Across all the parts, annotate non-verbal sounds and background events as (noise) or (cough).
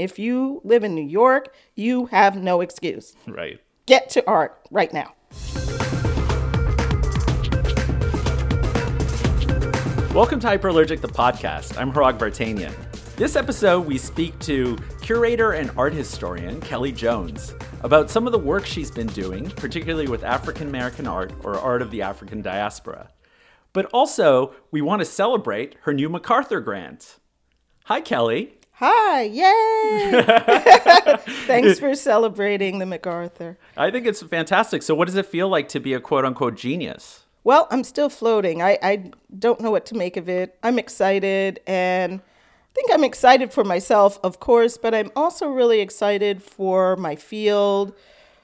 If you live in New York, you have no excuse. Right. Get to art right now. Welcome to Hyperallergic, the podcast. I'm Hrag Vartanian. This episode, we speak to curator and art historian Kellie Jones about some of the work she's been doing, particularly with African American art or art of the African diaspora. But also, we want to celebrate her new MacArthur grant. Hi, Kellie. Hi, yay! (laughs) Thanks for celebrating the MacArthur. I think it's fantastic. So, what does it feel like to be a quote unquote genius? Well, I'm still floating. I, I don't know what to make of it. I'm excited, and I think I'm excited for myself, of course, but I'm also really excited for my field,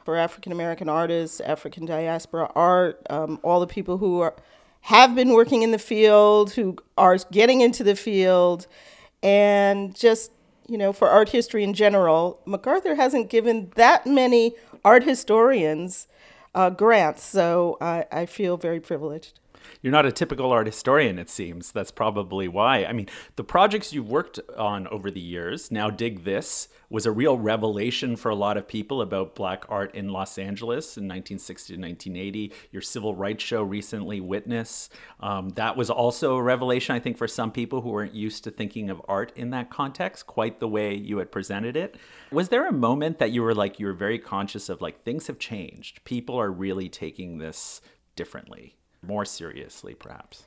for African American artists, African diaspora art, um, all the people who are have been working in the field, who are getting into the field, and just you know, for art history in general, MacArthur hasn't given that many art historians uh, grants, so I, I feel very privileged. You're not a typical art historian, it seems. That's probably why. I mean, the projects you've worked on over the years, Now Dig This, was a real revelation for a lot of people about black art in Los Angeles in 1960 to 1980. Your civil rights show recently, Witness, um, that was also a revelation, I think, for some people who weren't used to thinking of art in that context, quite the way you had presented it. Was there a moment that you were like, you were very conscious of like, things have changed? People are really taking this differently? More seriously, perhaps?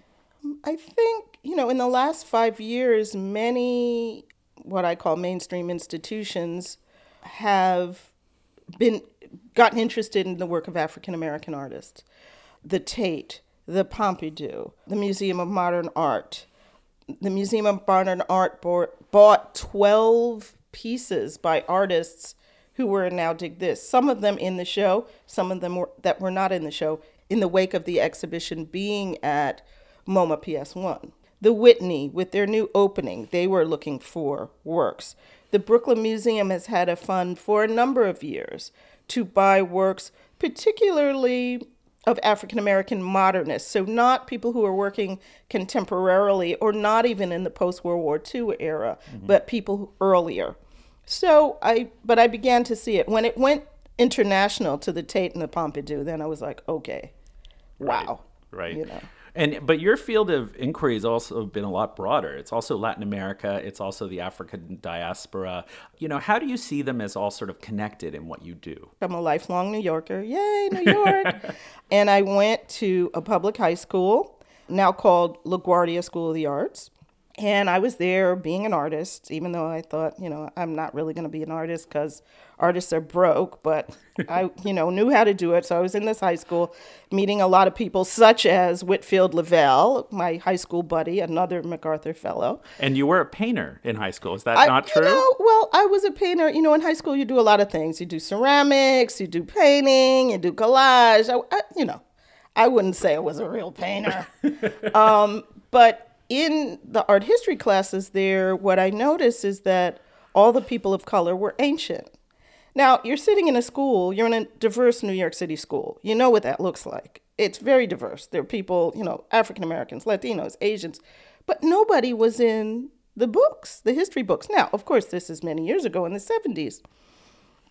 I think, you know, in the last five years, many what I call mainstream institutions have been gotten interested in the work of African American artists. The Tate, the Pompidou, the Museum of Modern Art. The Museum of Modern Art bought 12 pieces by artists who were Now Dig This. Some of them in the show, some of them were, that were not in the show, in the wake of the exhibition being at MoMA PS1. The Whitney, with their new opening, they were looking for works. The Brooklyn Museum has had a fund for a number of years to buy works, particularly of African American modernists, so not people who are working contemporarily or not even in the post World War II era, mm-hmm. but people earlier. So I, but I began to see it when it went international to the Tate and the Pompidou. Then I was like, okay, wow. Right. You know. And but your field of inquiry has also been a lot broader. It's also Latin America. It's also the African diaspora. You know, how do you see them as all sort of connected in what you do? I'm a lifelong New Yorker. Yay, New York! (laughs) and I went to a public high school, now called LaGuardia School of the Arts. And I was there being an artist, even though I thought, you know, I'm not really going to be an artist because artists are broke, but (laughs) I, you know, knew how to do it. So I was in this high school meeting a lot of people, such as Whitfield Lovell, my high school buddy, another MacArthur Fellow. And you were a painter in high school. Is that I, not true? Know, well, I was a painter. You know, in high school, you do a lot of things. You do ceramics, you do painting, you do collage. I, I you know, I wouldn't say I was a real painter. (laughs) um, but in the art history classes there, what I noticed is that all the people of color were ancient. Now, you're sitting in a school, you're in a diverse New York City school. You know what that looks like. It's very diverse. There are people, you know, African Americans, Latinos, Asians, but nobody was in the books, the history books. Now, of course, this is many years ago in the 70s.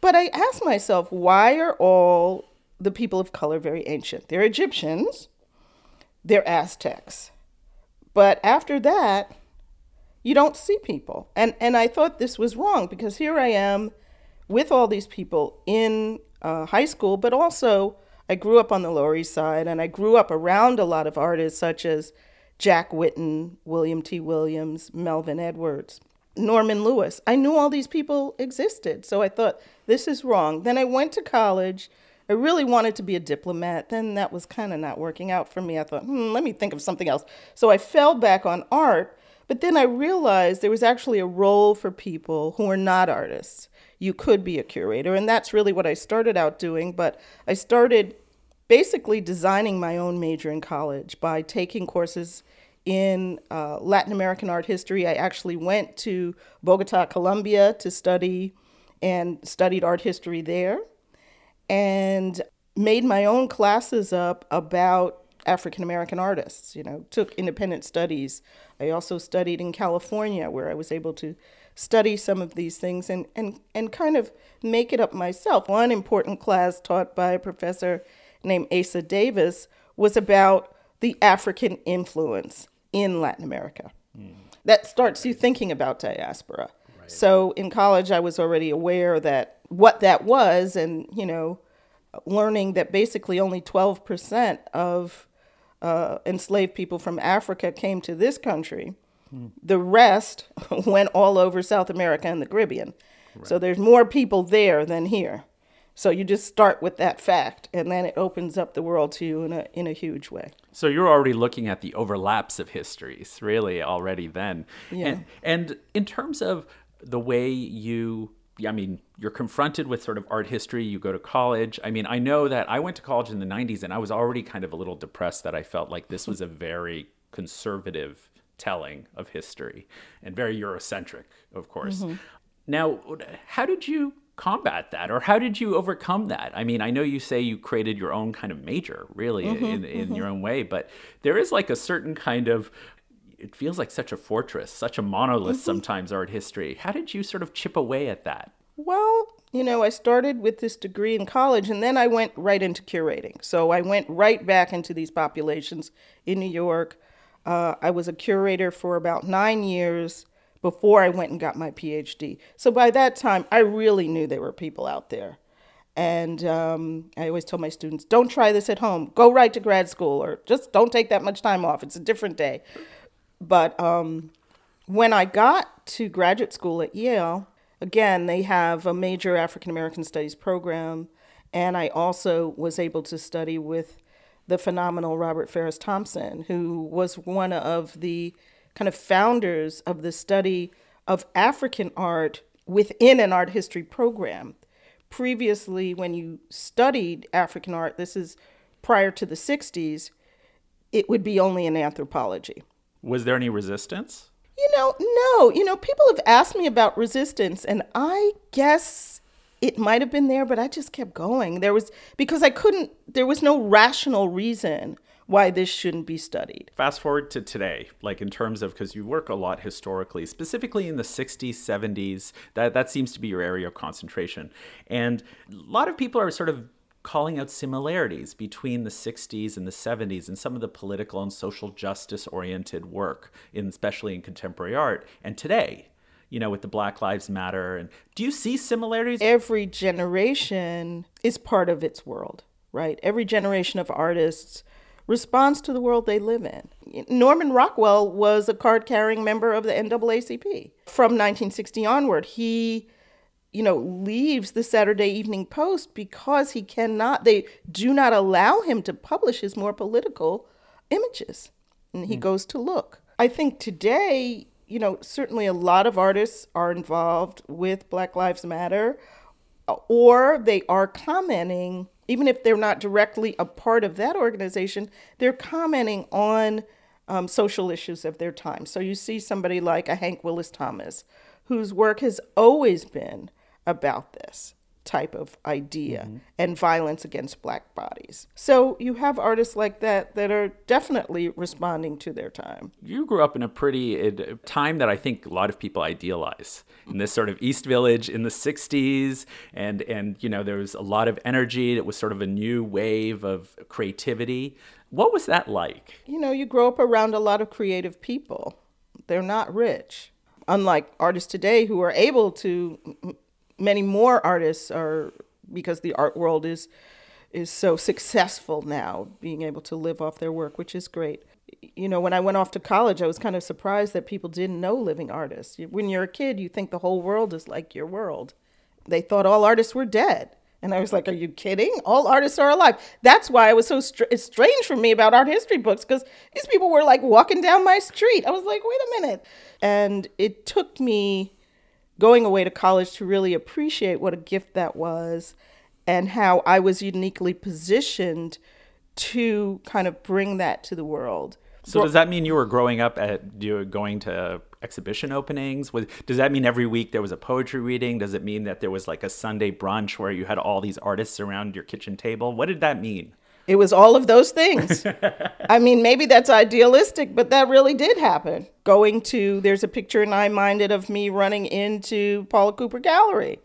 But I asked myself, why are all the people of color very ancient? They're Egyptians, they're Aztecs. But after that, you don't see people. And and I thought this was wrong because here I am with all these people in uh, high school, but also I grew up on the Lower East Side and I grew up around a lot of artists such as Jack Whitten, William T. Williams, Melvin Edwards, Norman Lewis. I knew all these people existed. So I thought, this is wrong. Then I went to college. I really wanted to be a diplomat. Then that was kind of not working out for me. I thought, hmm, let me think of something else. So I fell back on art. But then I realized there was actually a role for people who are not artists you could be a curator. And that's really what I started out doing. But I started basically designing my own major in college by taking courses in uh, Latin American art history. I actually went to Bogota, Colombia to study and studied art history there and made my own classes up about African American artists, you know, took independent studies. I also studied in California where I was able to study some of these things and, and, and kind of make it up myself. One important class taught by a professor named Asa Davis was about the African influence in Latin America. Mm. That starts you thinking about diaspora. Right. So in college, I was already aware that what that was, and you know, learning that basically only 12% of uh, enslaved people from Africa came to this country. Mm. The rest (laughs) went all over South America and the Caribbean. Right. So there's more people there than here. So you just start with that fact, and then it opens up the world to you in a in a huge way. So you're already looking at the overlaps of histories, really already then. Yeah. And, and in terms of the way you I mean, you're confronted with sort of art history. You go to college. I mean, I know that I went to college in the 90s and I was already kind of a little depressed that I felt like this was a very conservative telling of history and very Eurocentric, of course. Mm-hmm. Now, how did you combat that or how did you overcome that i mean i know you say you created your own kind of major really mm-hmm, in, in mm-hmm. your own way but there is like a certain kind of it feels like such a fortress such a monolith mm-hmm. sometimes art history how did you sort of chip away at that well you know i started with this degree in college and then i went right into curating so i went right back into these populations in new york uh, i was a curator for about nine years before I went and got my PhD. So by that time, I really knew there were people out there. And um, I always tell my students, don't try this at home. Go right to grad school or just don't take that much time off. It's a different day. But um, when I got to graduate school at Yale, again, they have a major African American studies program. And I also was able to study with the phenomenal Robert Farris Thompson, who was one of the kind of founders of the study of African art within an art history program. Previously, when you studied African art, this is prior to the 60s, it would be only in anthropology. Was there any resistance? You know, no. You know, people have asked me about resistance, and I guess it might have been there, but I just kept going. There was, because I couldn't, there was no rational reason why this shouldn't be studied. Fast forward to today, like in terms of because you work a lot historically, specifically in the 60s, 70s, that, that seems to be your area of concentration. And a lot of people are sort of calling out similarities between the 60s and the 70s and some of the political and social justice oriented work, in, especially in contemporary art, and today you know, with the Black Lives Matter. And do you see similarities? Every generation is part of its world, right? Every generation of artists responds to the world they live in. Norman Rockwell was a card carrying member of the NAACP. From 1960 onward, he you know leaves the Saturday Evening Post because he cannot they do not allow him to publish his more political images. And he mm. goes to look. I think today, you know, certainly a lot of artists are involved with Black Lives Matter or they are commenting even if they're not directly a part of that organization, they're commenting on um, social issues of their time. So you see somebody like a Hank Willis Thomas, whose work has always been about this type of idea mm-hmm. and violence against black bodies. So you have artists like that that are definitely responding to their time. You grew up in a pretty time that I think a lot of people idealize in this sort of East Village in the 60s and and you know there was a lot of energy it was sort of a new wave of creativity. What was that like? You know, you grow up around a lot of creative people. They're not rich. Unlike artists today who are able to many more artists are because the art world is is so successful now, being able to live off their work, which is great. You know, when I went off to college, I was kind of surprised that people didn't know living artists. When you're a kid, you think the whole world is like your world. They thought all artists were dead. And I was like, are you kidding? All artists are alive. That's why it was so str- strange for me about art history books because these people were like walking down my street. I was like, wait a minute. And it took me going away to college to really appreciate what a gift that was and how I was uniquely positioned to kind of bring that to the world. So does that mean you were growing up at you going to exhibition openings? Does that mean every week there was a poetry reading? Does it mean that there was like a Sunday brunch where you had all these artists around your kitchen table? What did that mean? It was all of those things. (laughs) I mean, maybe that's idealistic, but that really did happen. Going to, there's a picture in EyeMinded of me running into Paula Cooper Gallery.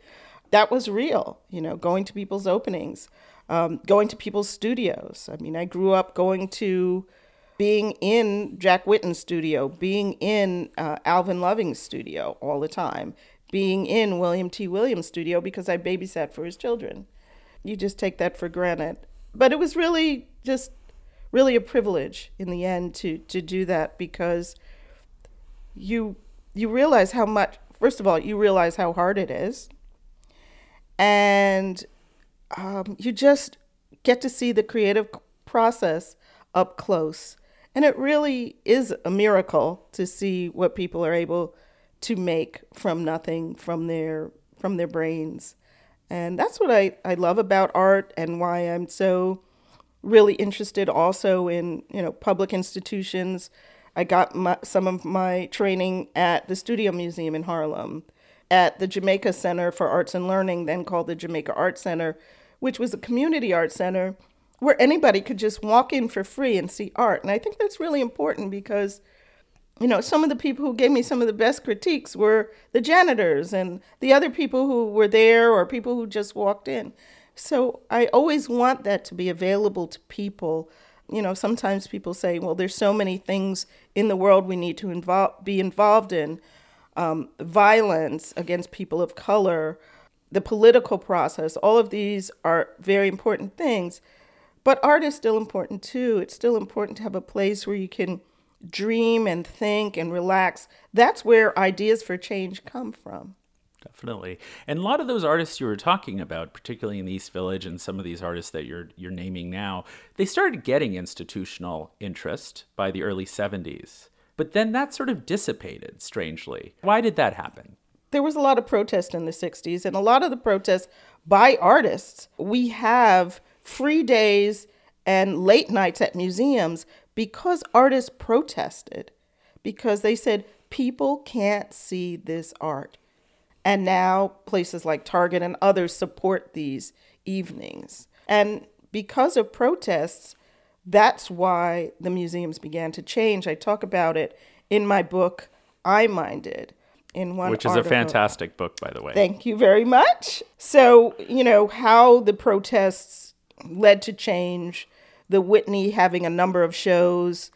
That was real, you know, going to people's openings, um, going to people's studios. I mean, I grew up going to, being in Jack Whitten's studio, being in uh, Alvin Loving's studio all the time, being in William T. Williams' studio because I babysat for his children. You just take that for granted but it was really just really a privilege in the end to to do that because you you realize how much first of all you realize how hard it is. And um, you just get to see the creative process up close. And it really is a miracle to see what people are able to make from nothing from their from their brains and that's what I, I love about art and why I'm so really interested also in, you know, public institutions. I got my, some of my training at the Studio Museum in Harlem, at the Jamaica Center for Arts and Learning, then called the Jamaica Art Center, which was a community art center where anybody could just walk in for free and see art. And I think that's really important because you know, some of the people who gave me some of the best critiques were the janitors and the other people who were there or people who just walked in. So I always want that to be available to people. You know, sometimes people say, well, there's so many things in the world we need to involve, be involved in um, violence against people of color, the political process, all of these are very important things. But art is still important too. It's still important to have a place where you can dream and think and relax, that's where ideas for change come from. Definitely. And a lot of those artists you were talking about, particularly in the East Village and some of these artists that you're you're naming now, they started getting institutional interest by the early 70s. But then that sort of dissipated strangely. Why did that happen? There was a lot of protest in the 60s and a lot of the protests by artists. We have free days and late nights at museums because artists protested, because they said people can't see this art. And now places like Target and others support these evenings. And because of protests, that's why the museums began to change. I talk about it in my book, EyeMinded. In one Which is article. a fantastic book, by the way. Thank you very much. So, you know, how the protests led to change, the Whitney having a number of shows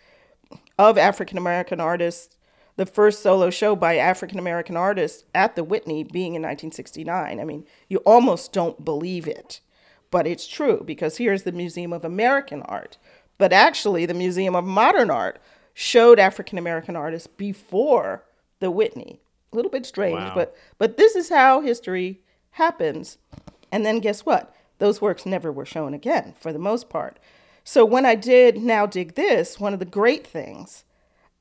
of African American artists, the first solo show by African American artists at the Whitney being in 1969. I mean, you almost don't believe it, but it's true because here's the Museum of American Art. But actually, the Museum of Modern Art showed African American artists before the Whitney. A little bit strange, wow. but but this is how history happens. And then guess what? Those works never were shown again for the most part. So when I did Now Dig This, one of the great things,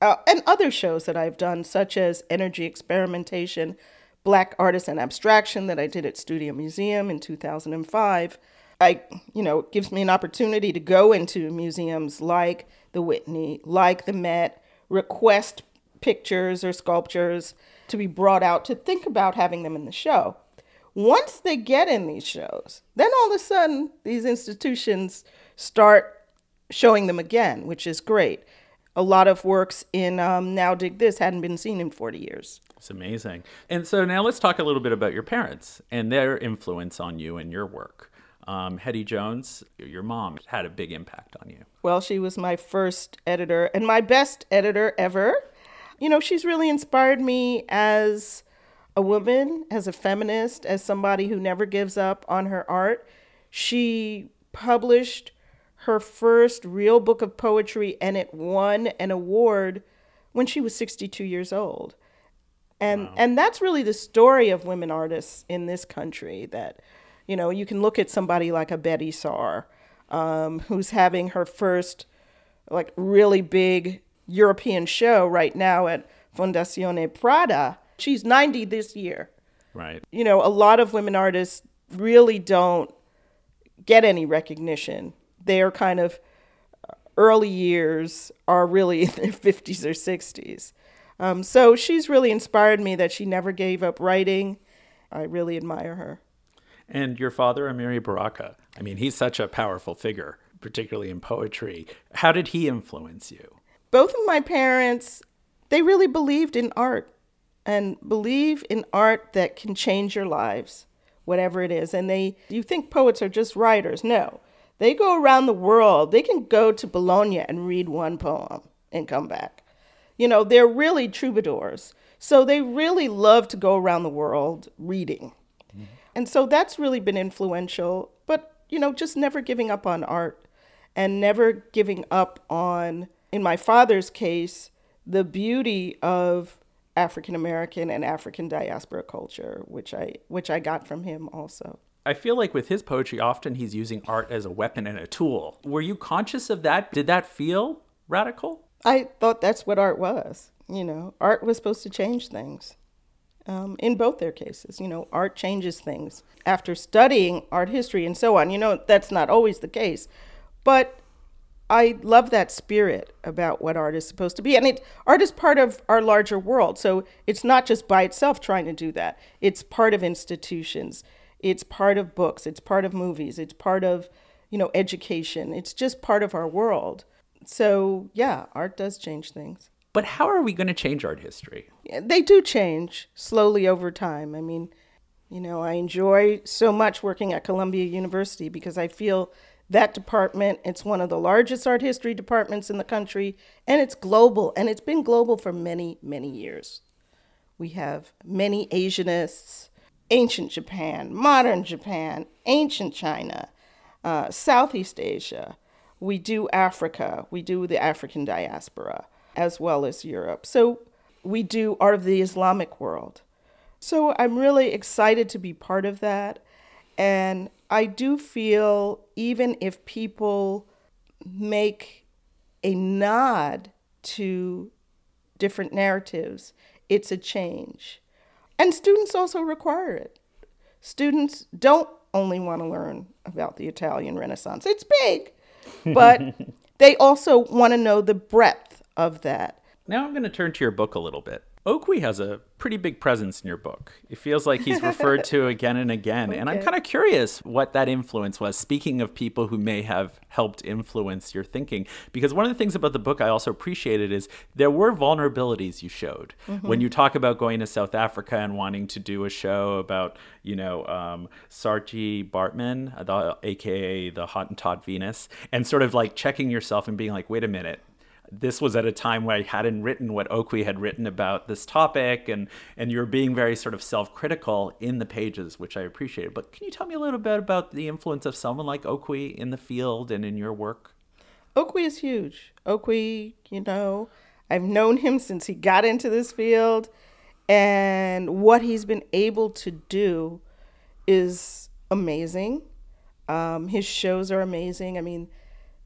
uh, and other shows that I've done, such as Energy Experimentation, Black Artists and Abstraction that I did at Studio Museum in 2005, I, you know, it gives me an opportunity to go into museums like the Whitney, like the Met, request pictures or sculptures to be brought out to think about having them in the show. Once they get in these shows, then all of a sudden these institutions start showing them again, which is great. A lot of works in um, Now Dig This hadn't been seen in 40 years. It's amazing. And so now let's talk a little bit about your parents and their influence on you and your work. Um, Hettie Jones, your mom, had a big impact on you. Well, she was my first editor and my best editor ever. You know, she's really inspired me as a woman, as a feminist, as somebody who never gives up on her art. She published her first real book of poetry, and it won an award when she was 62 years old. And wow. and that's really the story of women artists in this country. That, you know, you can look at somebody like a Betty Saar, um, who's having her first, like, really big European show right now at Fondazione Prada. She's 90 this year. Right. You know, a lot of women artists really don't get any recognition their kind of early years are really (laughs) in their 50s or 60s. Um, so she's really inspired me that she never gave up writing. I really admire her. And your father, Amiri Baraka, I mean, he's such a powerful figure, particularly in poetry. How did he influence you? Both of my parents, they really believed in art and believe in art that can change your lives, whatever it is. And they, you think poets are just writers. No, they go around the world. They can go to Bologna and read one poem and come back. You know, they're really troubadours. So they really love to go around the world reading. Mm-hmm. And so that's really been influential. But, you know, just never giving up on art and never giving up on, in my father's case, the beauty of African American and African diaspora culture, which I which I got from him also. I feel like with his poetry, often he's using art as a weapon and a tool. Were you conscious of that? Did that feel radical? I thought that's what art was. You know, art was supposed to change things. Um, in both their cases, you know, art changes things. After studying art history and so on, you know, that's not always the case. But I love that spirit about what art is supposed to be. And it, art is part of our larger world. So it's not just by itself trying to do that, it's part of institutions, it's part of books, it's part of movies, it's part of, you know, education. It's just part of our world. So, yeah, art does change things. But how are we going to change art history? They do change slowly over time. I mean, you know, I enjoy so much working at Columbia University because I feel that department, it's one of the largest art history departments in the country, and it's global, and it's been global for many, many years. We have many Asianists, ancient Japan, modern Japan, ancient China, uh, Southeast Asia. We do Africa, we do the African diaspora, as well as Europe. So we do art of the Islamic world. So I'm really excited to be part of that. And I do feel even if people make a nod to different narratives, it's a change. And students also require it. Students don't only want to learn about the Italian Renaissance, it's big, (laughs) but they also want to know the breadth of that. Now I'm going to turn to your book a little bit. Okwui has a pretty big presence in your book. It feels like he's referred to (laughs) again and again. Okay. And I'm kind of curious what that influence was, speaking of people who may have helped influence your thinking. Because one of the things about the book I also appreciated is there were vulnerabilities you showed. Mm-hmm. When you talk about going to South Africa and wanting to do a show about, you know, um, Saartjie Baartman, the, aka the Hottentot Venus, and sort of like checking yourself and being like, wait a minute, this was at a time where I hadn't written what Okwui had written about this topic, and and you're being very sort of self-critical in the pages, which I appreciated. But can you tell me a little bit about the influence of someone like Okwui in the field and in your work? Okwui is huge. Okwui, you know, I've known him since he got into this field, and what he's been able to do is amazing. Um, his shows are amazing. I mean,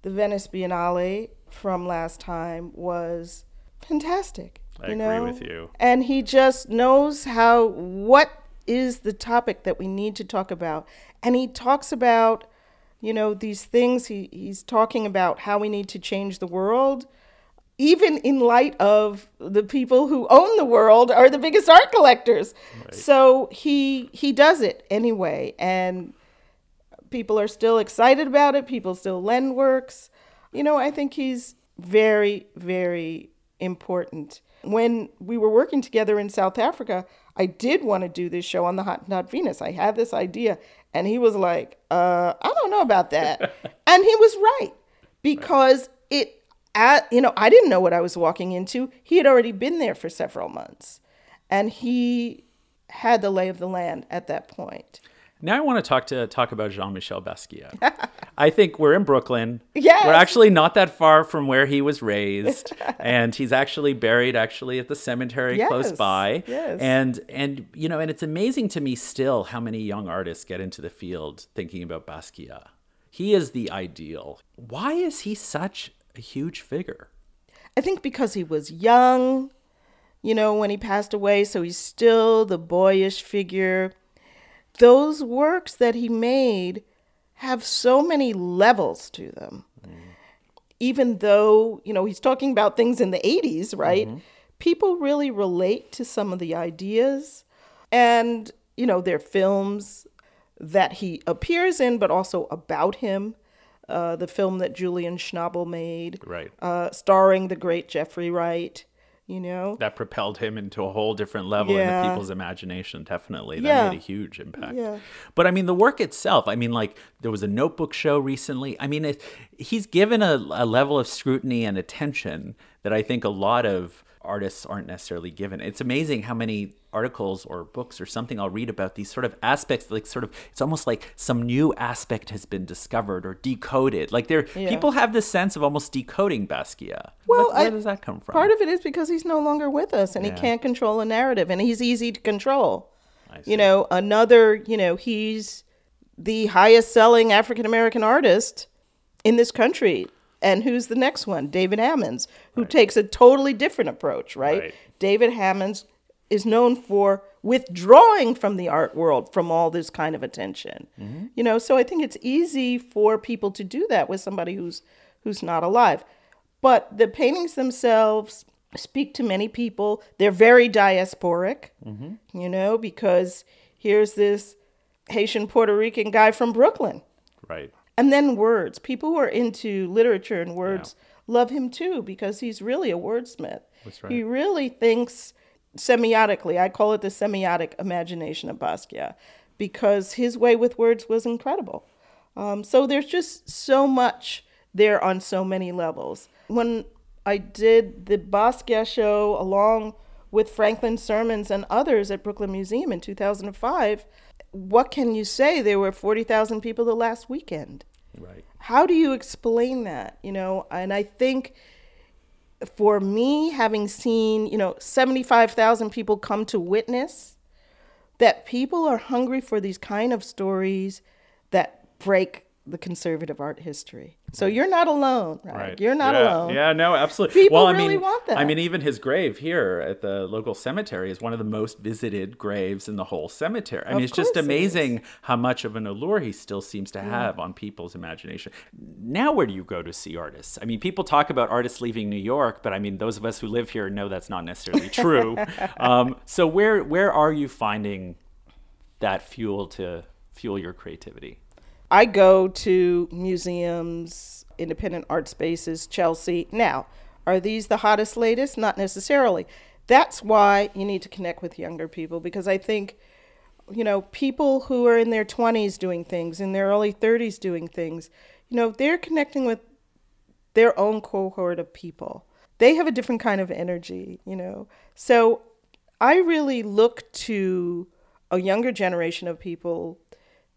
the Venice Biennale from last time was fantastic. I you agree know? with you. And he just knows how what is the topic that we need to talk about. And he talks about, you know, these things. He, he's talking about how we need to change the world, even in light of the people who own the world are the biggest art collectors. Right. So he he does it anyway. And people are still excited about it. People still lend works. You know, I think he's very, very important. When we were working together in South Africa, I did want to do this show on the Hottentot Venus. I had this idea, and he was like, uh, I don't know about that. (laughs) and he was right because it, at, you know, I didn't know what I was walking into. He had already been there for several months, and he had the lay of the land at that point. Now I want to talk to talk about Jean-Michel Basquiat. I think we're in Brooklyn. Yes. We're actually not that far from where he was raised, (laughs) and he's actually buried actually at the cemetery yes. close by. Yes. And and you know, and it's amazing to me still how many young artists get into the field thinking about Basquiat. He is the ideal. Why is he such a huge figure? I think because he was young, you know, when he passed away, so he's still the boyish figure those works that he made have so many levels to them. Mm. Even though, you know, he's talking about things in the 80s, right? Mm-hmm. People really relate to some of the ideas. And, you know, their films that he appears in, but also about him. uh, the film that Julian Schnabel made, Right. uh, starring the great Jeffrey Wright. You know, that propelled him into a whole different level in the people's imagination definitely. That Yeah. made a huge impact. Yeah. but i mean the work itself i mean like there was a notebook show recently. I mean it, he's given a, a level of scrutiny and attention that i think a lot of artists aren't necessarily given it's amazing how many articles or books or something i'll read about these sort of aspects like sort of it's almost like some new aspect has been discovered or decoded like there Yeah. people have this sense of almost decoding basquiat Well, What- where I- does that come from part of it is because he's no longer with us and Yeah. he can't control a narrative and he's easy to control. You know, another, you know, he's the highest selling African American artist in this country. And who's the next one? David Hammons, who takes a totally different approach, right? Right. David Hammons is known for withdrawing from the art world from all this kind of attention. Mm-hmm. You know, so I think it's easy for people to do that with somebody who's who's not alive. But the paintings themselves speak to many people. They're very diasporic, you know, because here's this Haitian Puerto Rican guy from Brooklyn. right And then words. People who are into literature and words love him too because he's really a wordsmith. That's right. He really thinks semiotically. I call it the semiotic imagination of Basquiat because his way with words was incredible. Um, so there's just so much there on so many levels. When I did the Basquiat show along with Franklin Sirmans and others at Brooklyn Museum in 2005, what can you say? There were 40,000 people the last weekend. right How do you explain that? You know, and I think for me, having seen, you know, 75,000 people come to witness that people are hungry for these kind of stories that break the conservative art history. So you're not alone, right? Right. You're not yeah. alone. Yeah, no, absolutely. People well, I really mean, want that. I mean, even his grave here at the local cemetery is one of the most visited graves in the whole cemetery. I mean, Of it's just course it amazing how much of an allure he still seems to have on people's imagination. Now, where do you go to see artists? I mean, people talk about artists leaving New York, but I mean, those of us who live here know that's not necessarily (laughs) true. um, so, where where are you finding that fuel to fuel your creativity? I go to museums, independent art spaces, Chelsea. Now, are these the hottest, latest? Not necessarily. That's why you need to connect with younger people because I think, you know, people who are in their 20s doing things, in their early 30s doing things, you know, they're connecting with their own cohort of people. They have a different kind of energy, you know. So I really look to a younger generation of people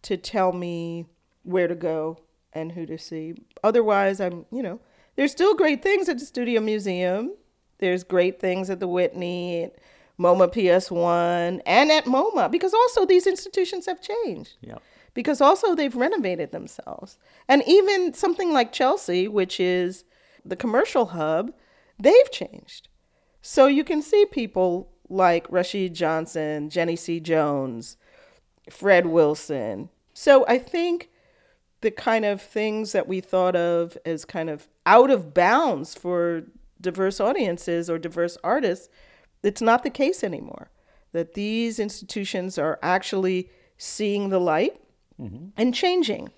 to tell me where to go and who to see. Otherwise, I'm, you know, there's still great things at the Studio Museum. There's great things at the Whitney, at MoMA PS1, and at MoMA, because also these institutions have changed Yeah. because also they've renovated themselves. And even something like Chelsea, which is the commercial hub, they've changed. So you can see people like Rashid Johnson, Jennie C. Jones, Fred Wilson. So I think the kind of things that we thought of as kind of out of bounds for diverse audiences or diverse artists, it's not the case anymore. That these institutions are actually seeing the light and changing.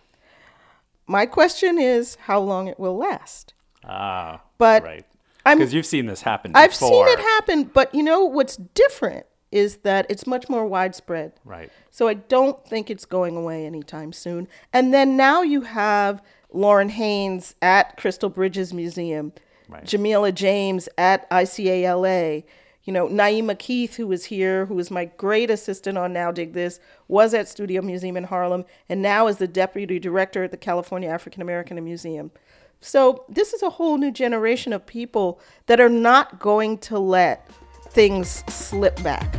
My question is how long it will last. Ah, But right. Because you've seen this happen. I've seen it happen, but you know what's different is that it's much more widespread. Right. So I don't think it's going away anytime soon. And then now you have Lauren Haynes at Crystal Bridges Museum, Right. Jamillah James at ICA LA, you know, Naima Keith, who was here, who was my great assistant on Now Dig This, was at Studio Museum in Harlem, and now is the deputy director at the California African American Museum. So this is a whole new generation of people that are not going to let things slip back.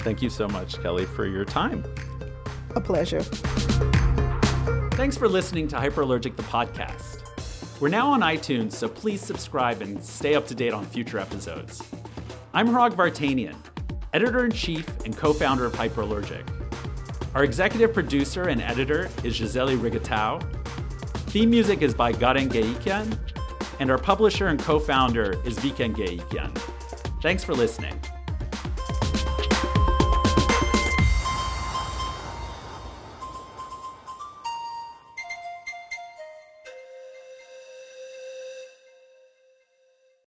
Thank you so much, Kellie, for your time. A pleasure. Thanks for listening to Hyperallergic the podcast. We're now on iTunes, so please subscribe and stay up to date on future episodes. I'm Hrag Vartanian, editor in chief and co founder of Hyperallergic. Our executive producer and editor is Gisele Rigatau. Theme music is by Garen Geikian, and our publisher and co founder is Veken Gueyikian. Thanks for listening.